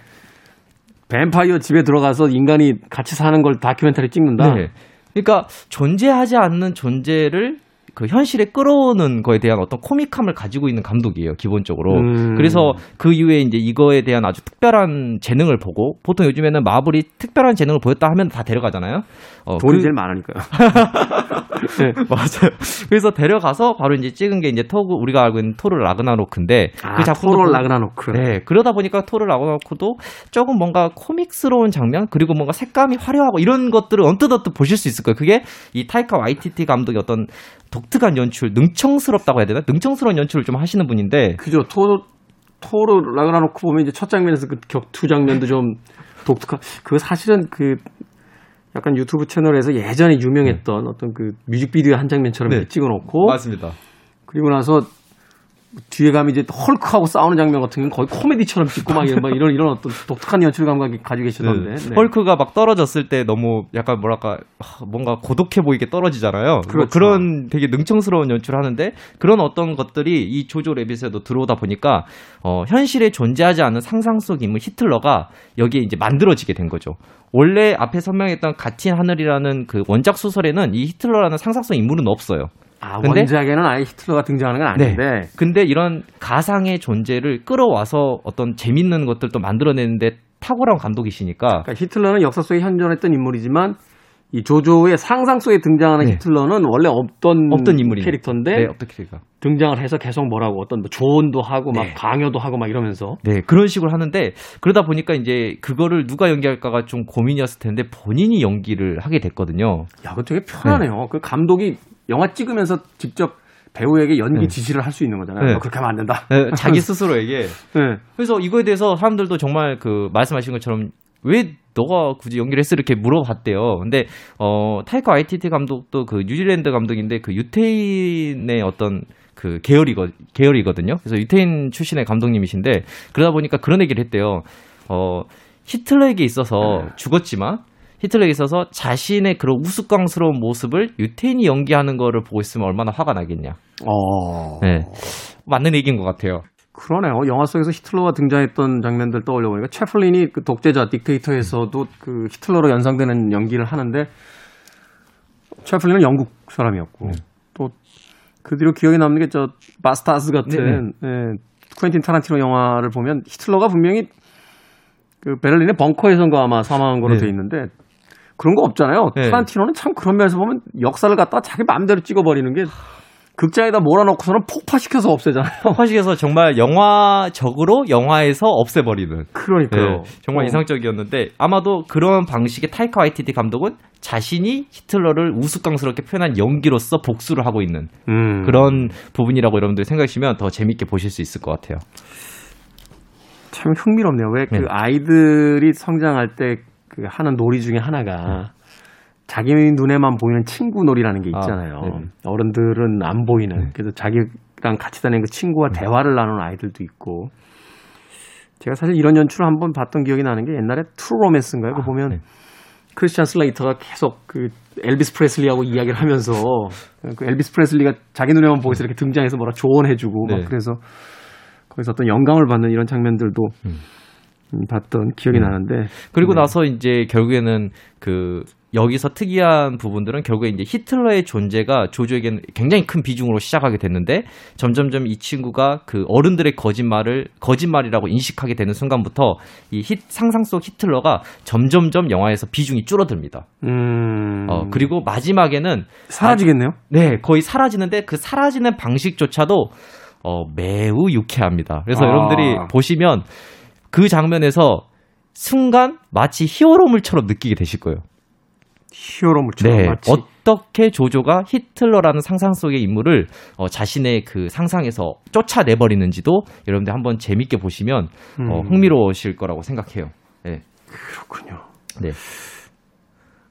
뱀파이어 집에 들어가서 인간이 같이 사는 걸 다큐멘터리 찍는다. 네. 그러니까 존재하지 않는 존재를 그 현실에 끌어오는 거에 대한 어떤 코믹함을 가지고 있는 감독이에요, 기본적으로. 음. 그래서 그 이후에 이제 이거에 대한 아주 특별한 재능을 보고 보통 요즘에는 마블이 특별한 재능을 보였다 하면 다 데려가잖아요. 어, 돈이 그- 제일 많으니까요. 네. 맞아요. 그래서 데려가서 바로 이제 찍은 게 이제 토 우리가 알고 있는 토르 라그나로크인데 아, 그 작품도 토롤 보- 라그나노크. 네, 그러다 보니까 토르 라그나로크도 조금 뭔가 코믹스러운 장면 그리고 뭔가 색감이 화려하고 이런 것들을 언뜻 언뜻 보실 수 있을 거예요. 그게 이 타이카 와이티티 감독의 어떤 독특한 연출, 능청스럽다고 해야 되나? 능청스러운 연출을 좀 하시는 분인데 그죠. 토, 토르 라그나노크 보면 이제 첫 장면에서 그 격투 장면도 좀 독특한, 그거 사실은 그 약간 유튜브 채널에서 예전에 유명했던 어떤 그 뮤직비디오 한 장면처럼 네. 찍어놓고 맞습니다. 그리고 나서 뒤에 가면 이제 헐크하고 싸우는 장면 같은 건 거의 코미디처럼 찍고 막 이런, 막 이런, 이런 어떤 독특한 연출 감각이 가지고 계시던데. 네. 헐크가 막 떨어졌을 때 너무 약간 뭐랄까 하, 뭔가 고독해 보이게 떨어지잖아요. 뭐 그렇죠. 그런 되게 능청스러운 연출을 하는데 그런 어떤 것들이 이 조조 레빗에도 들어오다 보니까 어, 현실에 존재하지 않는 상상 속 인물 히틀러가 여기에 이제 만들어지게 된 거죠. 원래 앞에 설명했던 같은 하늘이라는 그 원작 소설에는 이 히틀러라는 상상성 인물은 없어요. 아, 근데- 원작에는 아예 히틀러가 등장하는 건 아닌데. 근데 이런 가상의 존재를 끌어와서 어떤 재밌는 것들도 만들어내는데 탁월한 감독이시니까 그러니까 히틀러는 역사 속에 현존했던 인물이지만 이 조조의 상상 속에 등장하는 네. 히틀러는 원래 없던, 없던 인물이니까. 캐릭터인데 네, 어떻게 가 등장을 해서 계속 뭐라고 어떤 뭐 조언도 하고 막 네. 강요도 하고 막 이러면서 네, 그런 식으로 하는데 그러다 보니까 이제 그거를 누가 연기할까가 좀 고민이었을 텐데 본인이 연기를 하게 됐거든요. 야, 그거 되게 편하네요. 그 감독이 영화 찍으면서 직접 배우에게 연기 네. 지시를 할 수 있는 거잖아요. 네. 너 그렇게 하면 안 된다. 네, 자기 스스로에게. 네. 그래서 이거에 대해서 사람들도 정말 그 말씀하신 것처럼 왜 너가 굳이 연기를 했어 이렇게 물어봤대요. 근데 어 타이커 아이티티 감독도 그 뉴질랜드 감독인데 그 유태인의 어떤 그 계열이거 계열이거든요. 그래서 유태인 출신의 감독님이신데 그러다 보니까 그런 얘기를 했대요. 어 히틀러에게 있어서 죽었지만 히틀러에게 있어서 자신의 그런 우스꽝스러운 모습을 유태인이 연기하는 거를 보고 있으면 얼마나 화가 나겠냐. 어. 네. 맞는 얘기인 것 같아요. 그러네요. 영화 속에서 히틀러가 등장했던 장면들 떠올려 보니까 채플린이 그 독재자 딕테이터에서도 그 히틀러로 연상되는 연기를 하는데 채플린은 영국 사람이었고 또그 뒤로 기억에 남는 게저 바스타스 같은 예, 쿠엔틴 타란티노 영화를 보면 히틀러가 분명히 그 베를린의 벙커에선가 아마 사망한 거로 네. 돼 있는데 그런 거 없잖아요. 네. 타란티노는 참 그런 면에서 보면 역사를 갖다 자기 마음대로 찍어버리는 게 극장에다 몰아넣고서는 폭파시켜서 없애잖아요. 화식에서 정말 영화적으로 영화에서 없애버리는. 그러니까요. 네, 정말 어. 이상적이었는데 아마도 그런 방식의 타이카 와이티티 감독은 자신이 히틀러를 우스꽝스럽게 표현한 연기로서 복수를 하고 있는 음. 그런 부분이라고 여러분들 생각하시면 더 재밌게 보실 수 있을 것 같아요. 참 흥미롭네요. 왜그 네. 아이들이 성장할 때 그 하는 놀이 중에 하나가 자기 눈에만 보이는 친구 놀이라는 게 아, 있잖아요. 네네. 어른들은 안 보이는. 네. 그래서 자기랑 같이 다니는 그 친구와 대화를 나누는 아이들도 있고. 제가 사실 이런 연출을 한번 봤던 기억이 나는 게 옛날에 트루 로맨스인가요? 그거 보면 네. 크리스찬 슬레이터가 계속 그 엘비스 프레슬리하고 이야기를 하면서 그 엘비스 프레슬리가 자기 눈에만 보여서 이렇게 등장해서 뭐라 조언해주고 네. 막 그래서 거기서 어떤 영감을 받는 이런 장면들도 음. 음, 봤던 기억이 나는데 그리고 네. 나서 이제 결국에는 그 여기서 특이한 부분들은 결국에 이제 히틀러의 존재가 조조에게는 굉장히 큰 비중으로 시작하게 됐는데 점점점 이 친구가 그 어른들의 거짓말을 거짓말이라고 인식하게 되는 순간부터 이 히, 상상 속 히틀러가 점점점 영화에서 비중이 줄어듭니다. 음, 어, 그리고 마지막에는 사라지겠네요. 네, 거의 사라지는데 그 사라지는 방식조차도 어, 매우 유쾌합니다. 그래서 아. 여러분들이 보시면 그 장면에서 순간 마치 히어로물처럼 느끼게 되실 거예요. 히어로물처럼 네, 마치 어떻게 조조가 히틀러라는 상상 속의 인물을 어, 자신의 그 상상에서 쫓아내버리는지도 여러분들 한번 재밌게 보시면 어, 음. 흥미로우실 거라고 생각해요. 네, 그렇군요. 네.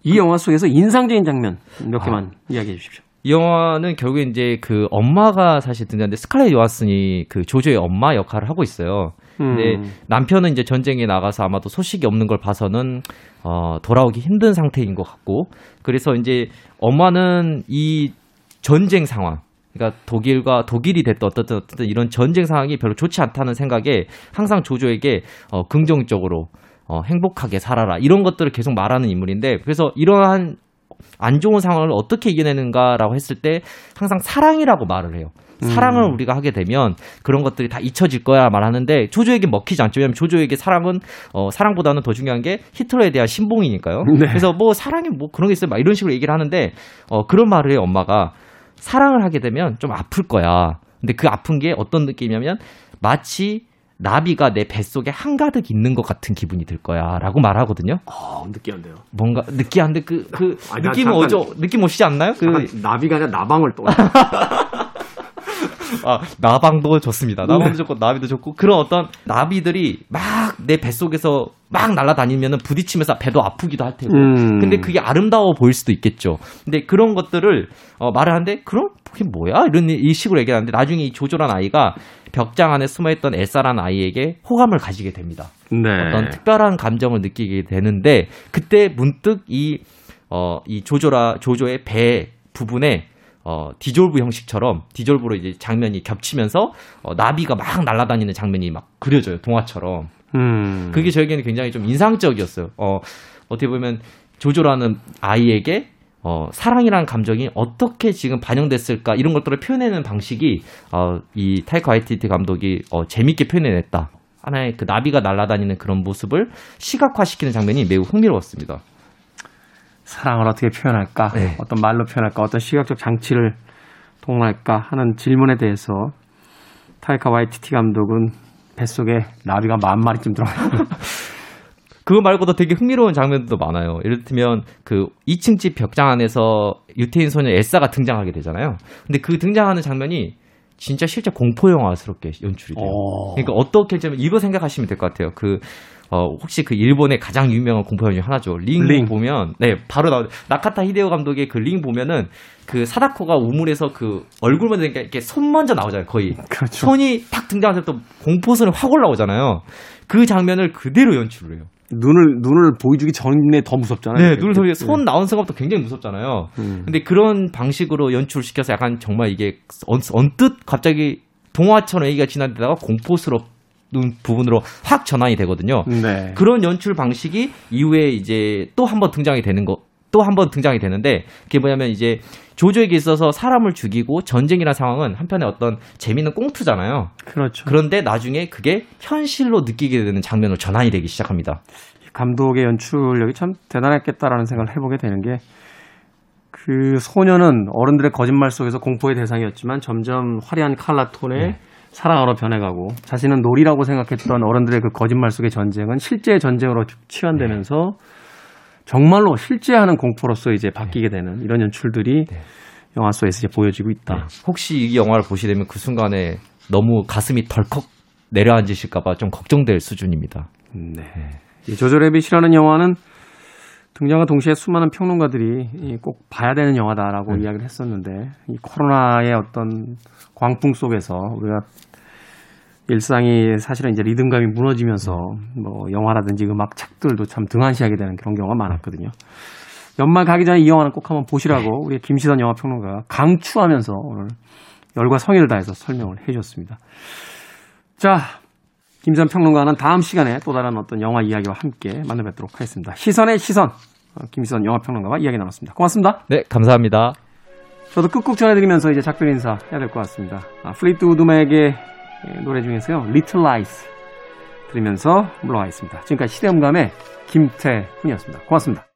이 영화 속에서 인상적인 장면 몇 아. 개만 이야기해 주십시오. 이 영화는 결국에 이제 그 엄마가 사실 등장하는데 스칼렛 요하슨이 그 조조의 엄마 역할을 하고 있어요. 근데 음. 남편은 이제 전쟁에 나가서 아마도 소식이 없는 걸 봐서는 어, 돌아오기 힘든 상태인 것 같고 그래서 이제 엄마는 이 전쟁 상황 그러니까 독일과 독일이 됐든 어떻든 어쨌든 이런 전쟁 상황이 별로 좋지 않다는 생각에 항상 조조에게 어, 긍정적으로 어, 행복하게 살아라 이런 것들을 계속 말하는 인물인데 그래서 이러한 안 좋은 상황을 어떻게 이겨내는가라고 했을 때 항상 사랑이라고 말을 해요. 사랑을 음. 우리가 하게 되면 그런 것들이 다 잊혀질 거야 말하는데 조조에게 먹히지 않죠. 왜냐하면 조조에게 사랑은 어, 사랑보다는 더 중요한 게 히틀러에 대한 신봉이니까요. 네. 그래서 뭐 사랑이 뭐 그런 게 있어요. 막 이런 식으로 얘기를 하는데 어, 그런 말을 해요. 엄마가 사랑을 하게 되면 좀 아플 거야. 근데 그 아픈 게 어떤 느낌이냐면 마치 나비가 내 뱃속에 한가득 있는 것 같은 기분이 들 거야. 라고 말하거든요. 아, 느끼한데요. 뭔가 느끼한데 그, 그, 아니, 나 느낌은 어죠? 느낌 오시지 않나요? 그, 나비가 아니라 나방을 또. 아, 나방도 좋습니다. 나방도 네. 좋고, 나비도 좋고, 그런 어떤 나비들이 막 내 뱃속에서 막 날아다니면은 부딪히면서 배도 아프기도 할 테고. 음. 근데 그게 아름다워 보일 수도 있겠죠. 근데 그런 것들을 어, 말을 하는데, 그럼 그게 뭐야? 이런 이- 이 식으로 얘기하는데, 나중에 이 조조란 아이가 벽장 안에 숨어있던 엘사라는 아이에게 호감을 가지게 됩니다. 네. 어떤 특별한 감정을 느끼게 되는데 그때 문득 이 어, 이 조조라 조조의 배 부분에 어, 디졸브 형식처럼 디졸브로 이제 장면이 겹치면서 어, 나비가 막 날아다니는 장면이 막 그려져요 동화처럼 음. 그게 저에게는 굉장히 좀 인상적이었어요. 어, 어떻게 보면 조조라는 아이에게 어, 사랑이라는 감정이 어떻게 지금 반영됐을까 이런 것들을 표현하는 방식이 어, 이 타이카 와이티티 감독이 어, 재밌게 표현해냈다. 하나의 그 나비가 날아다니는 그런 모습을 시각화시키는 장면이 매우 흥미로웠습니다. 사랑을 어떻게 표현할까? 네. 어떤 말로 표현할까? 어떤 시각적 장치를 동원할까? 하는 질문에 대해서 타이카 와이티티 감독은 뱃속에 나비가 만 마리쯤 들어가 그거 말고도 되게 흥미로운 장면들도 많아요. 예를 들면 그 2층 집 벽장 안에서 유태인 소녀 엘사가 등장하게 되잖아요. 근데 그 등장하는 장면이 진짜 실제 공포 영화스럽게 연출이 돼요. 어. 그러니까 어떻게 좀 이거 생각하시면 될 것 같아요. 그 어, 혹시 그 일본의 가장 유명한 공포 영화 중 하나죠. 링, 링. 보면 네 바로 나 나카타 히데오 감독의 그 링 보면은 그 사다코가 우물에서 그 얼굴만 되니까 이렇게 손 먼저 나오잖아요. 거의 그렇죠. 손이 탁때또 공포선이 확 올라오잖아요. 그 장면을 그대로 연출을 해요. 눈을 눈을 보여주기 전에 더 무섭잖아요. 네, 눈을 돌리손 나온 순간부터 굉장히 무섭잖아요. 음. 근데 그런 방식으로 연출시켜서 약간 정말 이게 언, 언뜻 갑자기 동화처럼 얘기가 지나다가 공포스럽는 부분으로 확 전환이 되거든요. 네. 그런 연출 방식이 이후에 이제 또 한 번 등장이 되는 거, 또 한 번 등장이 되는데 그게 뭐냐면 이제 조조에게 있어서 사람을 죽이고 전쟁이라는 상황은 한편의 어떤 재미있는 꽁트잖아요. 그렇죠. 그런데 나중에 그게 현실로 느끼게 되는 장면으로 전환이 되기 시작합니다. 감독의 연출력이 참 대단했겠다라는 생각을 해보게 되는 게 그 소녀는 어른들의 거짓말 속에서 공포의 대상이었지만 점점 화려한 칼라 톤의 네. 사랑으로 변해가고 자신은 놀이라고 생각했던 어른들의 그 거짓말 속의 전쟁은 실제 전쟁으로 치환되면서 정말로 실제 하는 공포로서 이제 바뀌게 되는 이런 연출들이 네. 영화 속에서 이제 보여지고 있다. 혹시 이 영화를 보시게 되면 그 순간에 너무 가슴이 덜컥 내려앉으실까봐 좀 걱정될 수준입니다. 네. 이 조조래빗이라는 영화는 등장과 동시에 수많은 평론가들이 이꼭 봐야 되는 영화다라고 네. 이야기를 했었는데 이 코로나의 어떤 광풍 속에서 우리가 일상이 사실은 이제 리듬감이 무너지면서 뭐 영화라든지 음악 책들도 참 등한시하게 되는 그런 경우가 많았거든요. 연말 가기 전에 이 영화는 꼭 한번 보시라고 우리 김시선 영화 평론가가 강추하면서 오늘 열과 성의를 다해서 설명을 해 주셨습니다. 자, 김선 평론가는 다음 시간에 또 다른 어떤 영화 이야기와 함께 만나 뵙도록 하겠습니다. 시선의 시선. 어, 김시선 영화 평론가와 이야기 나눴습니다. 고맙습니다. 네, 감사합니다. 저도 끝곡 전해드리면서 이제 작별 인사 해야 될 것 같습니다. 아, 플리트우드 맥의 노래 중에서요. Little Lies 들으면서 물러가겠습니다. 지금까지 시대음감의 김태훈이었습니다. 고맙습니다.